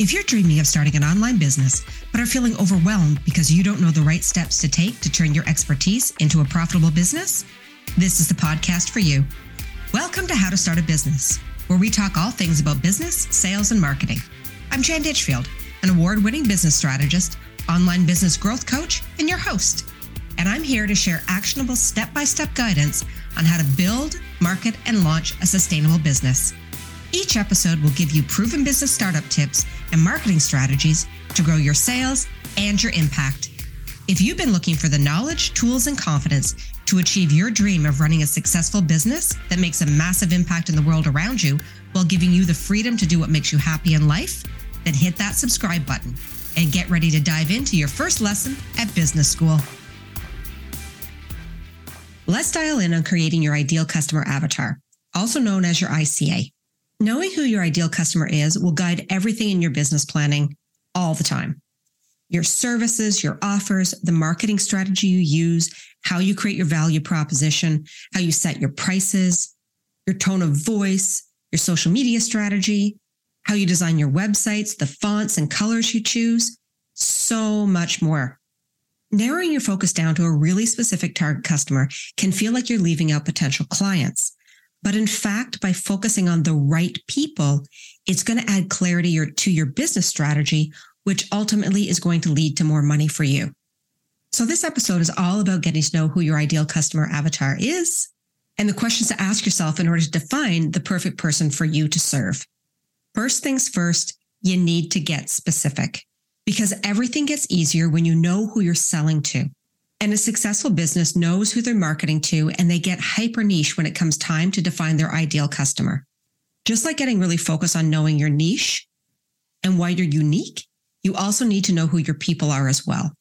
If you're dreaming of starting an online business, but are feeling overwhelmed because you don't know the right steps to take to turn your expertise into a profitable business, this is the podcast for you. Welcome to How to Start a Business, where we talk all things about business, sales, and marketing. I'm Jan Ditchfield, an award winning business strategist, online business growth coach, and your host. And I'm here to share actionable step by step guidance on how to build, market, and launch a sustainable business. Each episode will give you proven business startup tips and marketing strategies to grow your sales and your impact. If you've been looking for the knowledge, tools, and confidence to achieve your dream of running a successful business that makes a massive impact in the world around you while giving you the freedom to do what makes you happy in life, then hit that subscribe button and get ready to dive into your first lesson at business school. Let's dial in on creating your ideal customer avatar, also known as your ICA. Knowing who your ideal customer is will guide everything in your business planning all the time. Your services, your offers, the marketing strategy you use, how you create your value proposition, how you set your prices, your tone of voice, your social media strategy, how you design your websites, the fonts and colors you choose, so much more. Narrowing your focus down to a really specific target customer can feel like you're leaving out potential clients. But in fact, by focusing on the right people, it's going to add clarity to your business strategy, which ultimately is going to lead to more money for you. So this episode is all about getting to know who your ideal customer avatar is and the questions to ask yourself in order to define the perfect person for you to serve. First things first, you need to get specific because everything gets easier when you know who you're selling to. And a successful business knows who they're marketing to, and they get hyper niche when it comes time to define their ideal customer. Just like getting really focused on knowing your niche and why you're unique, you also need to know who your people are as well.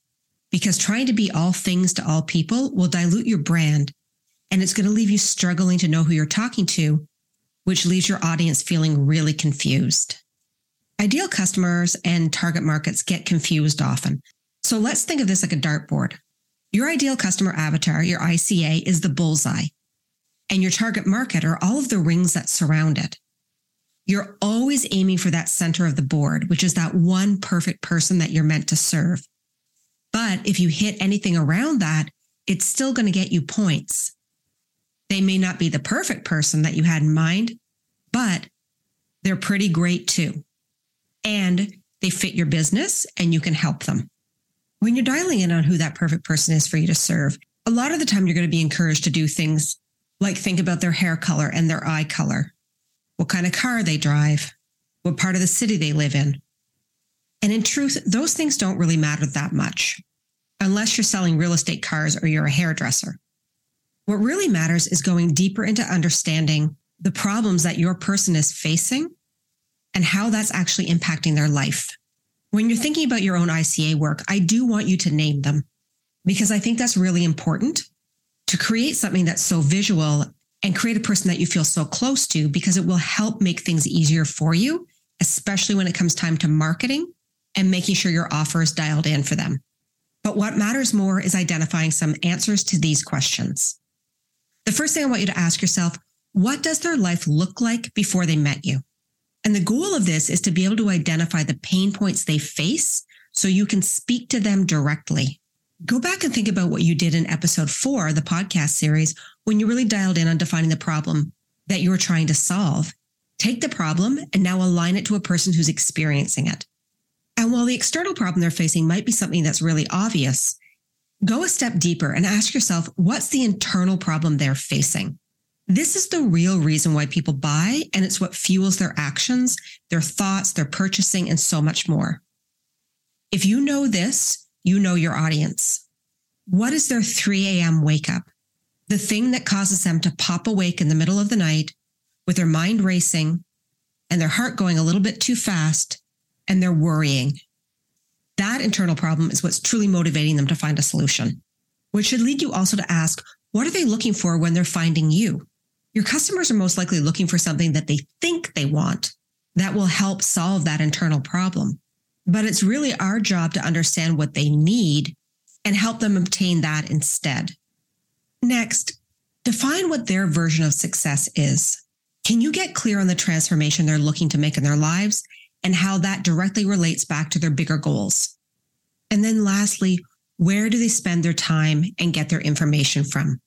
Because trying to be all things to all people will dilute your brand, and it's going to leave you struggling to know who you're talking to, which leaves your audience feeling really confused. Ideal customers and target markets get confused often. So let's think of this like a dartboard. Your ideal customer avatar, your ICA, is the bullseye, and your target market are all of the rings that surround it. You're always aiming for that center of the board, which is that one perfect person that you're meant to serve. But if you hit anything around that, it's still going to get you points. They may not be the perfect person that you had in mind, but they're pretty great too. And they fit your business and you can help them. When you're dialing in on who that perfect person is for you to serve, a lot of the time you're going to be encouraged to do things like think about their hair color and their eye color, what kind of car they drive, what part of the city they live in. And in truth, those things don't really matter that much unless you're selling real estate cars or you're a hairdresser. What really matters is going deeper into understanding the problems that your person is facing and how that's actually impacting their life. When you're thinking about your own ICA work, I do want you to name them because I think that's really important to create something that's so visual and create a person that you feel so close to because it will help make things easier for you, especially when it comes time to marketing and making sure your offer is dialed in for them. But what matters more is identifying some answers to these questions. The first thing I want you to ask yourself, what does their life look like before they met you? And the goal of this is to be able to identify the pain points they face so you can speak to them directly. Go back and think about what you did in episode four, the podcast series, when you really dialed in on defining the problem that you were trying to solve. Take the problem and now align it to a person who's experiencing it. And while the external problem they're facing might be something that's really obvious, go a step deeper and ask yourself, what's the internal problem they're facing? This is the real reason why people buy, and it's what fuels their actions, their thoughts, their purchasing, and so much more. If you know this, you know your audience. What is their 3 a.m. wake up? The thing that causes them to pop awake in the middle of the night with their mind racing and their heart going a little bit too fast and they're worrying. That internal problem is what's truly motivating them to find a solution, which should lead you also to ask, what are they looking for when they're finding you? Your customers are most likely looking for something that they think they want that will help solve that internal problem. But it's really our job to understand what they need and help them obtain that instead. Next, define what their version of success is. Can you get clear on the transformation they're looking to make in their lives and how that directly relates back to their bigger goals. And then lastly, where do they spend their time and get their information from?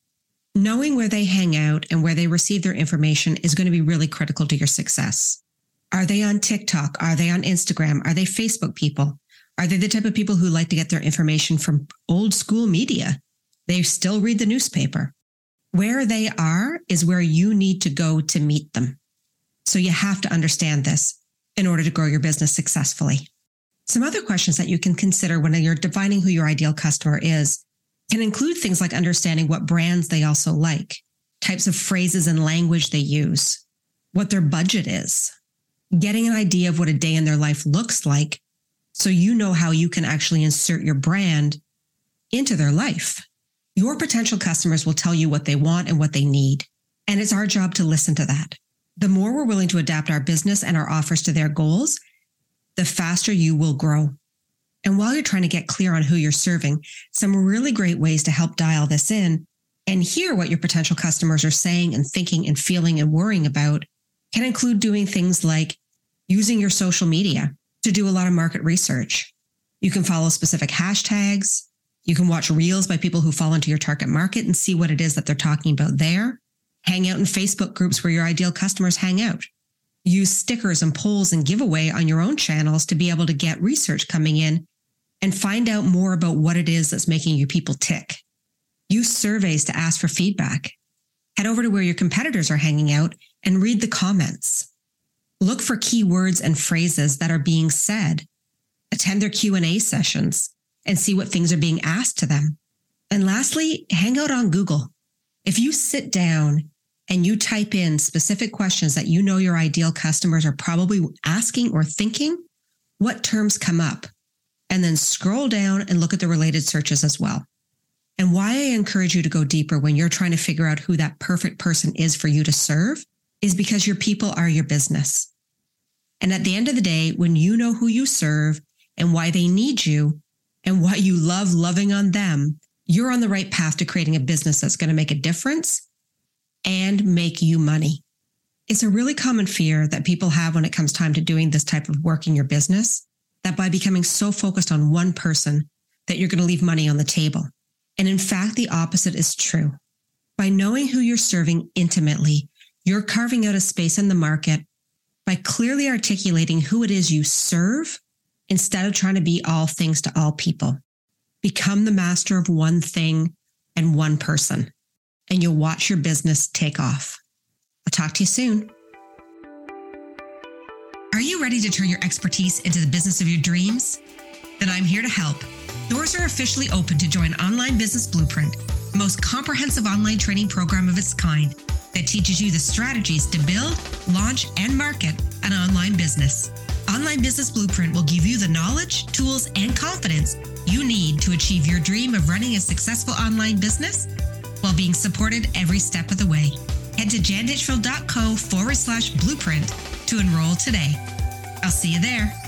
Knowing where they hang out and where they receive their information is going to be really critical to your success. Are they on TikTok? Are they on Instagram? Are they Facebook people? Are they the type of people who like to get their information from old school media? They still read the newspaper. Where they are is where you need to go to meet them. So you have to understand this in order to grow your business successfully. Some other questions that you can consider when you're defining who your ideal customer is can include things like understanding what brands they also like, types of phrases and language they use, what their budget is, getting an idea of what a day in their life looks like so you know how you can actually insert your brand into their life. Your potential customers will tell you what they want and what they need. And it's our job to listen to that. The more we're willing to adapt our business and our offers to their goals, the faster you will grow. And while you're trying to get clear on who you're serving, some really great ways to help dial this in and hear what your potential customers are saying and thinking and feeling and worrying about can include doing things like using your social media to do a lot of market research. You can follow specific hashtags. You can watch reels by people who fall into your target market and see what it is that they're talking about there. Hang out in Facebook groups where your ideal customers hang out use stickers and polls and giveaway on your own channels to be able to get research coming in and find out more about what it is that's making you people tick. Use surveys to ask for feedback. Head over to where your competitors are hanging out and read the comments. Look for keywords and phrases that are being said. Attend their Q&A sessions and see what things are being asked to them. And lastly, hang out on Google. If you sit down and you type in specific questions that you know your ideal customers are probably asking or thinking, what terms come up? And then scroll down and look at the related searches as well. And why I encourage you to go deeper when you're trying to figure out who that perfect person is for you to serve is because your people are your business. And at the end of the day, when you know who you serve and why they need you and why you love loving on them, you're on the right path to creating a business that's going to make a difference and make you money. It's a really common fear that people have when it comes time to doing this type of work in your business that by becoming so focused on one person that you're going to leave money on the table. And in fact, the opposite is true. By knowing who you're serving intimately, you're carving out a space in the market by clearly articulating who it is you serve instead of trying to be all things to all people. Become the master of one thing and one person and you'll watch your business take off. I'll talk to you soon. Are you ready to turn your expertise into the business of your dreams? Then I'm here to help. Doors are officially open to join Online Business Blueprint, the most comprehensive online training program of its kind that teaches you the strategies to build, launch, and market an online business. Online Business Blueprint will give you the knowledge, tools, and confidence you need to achieve your dream of running a successful online business while being supported every step of the way. Head to janditchfield.co forward slash blueprint to enroll today. I'll see you there.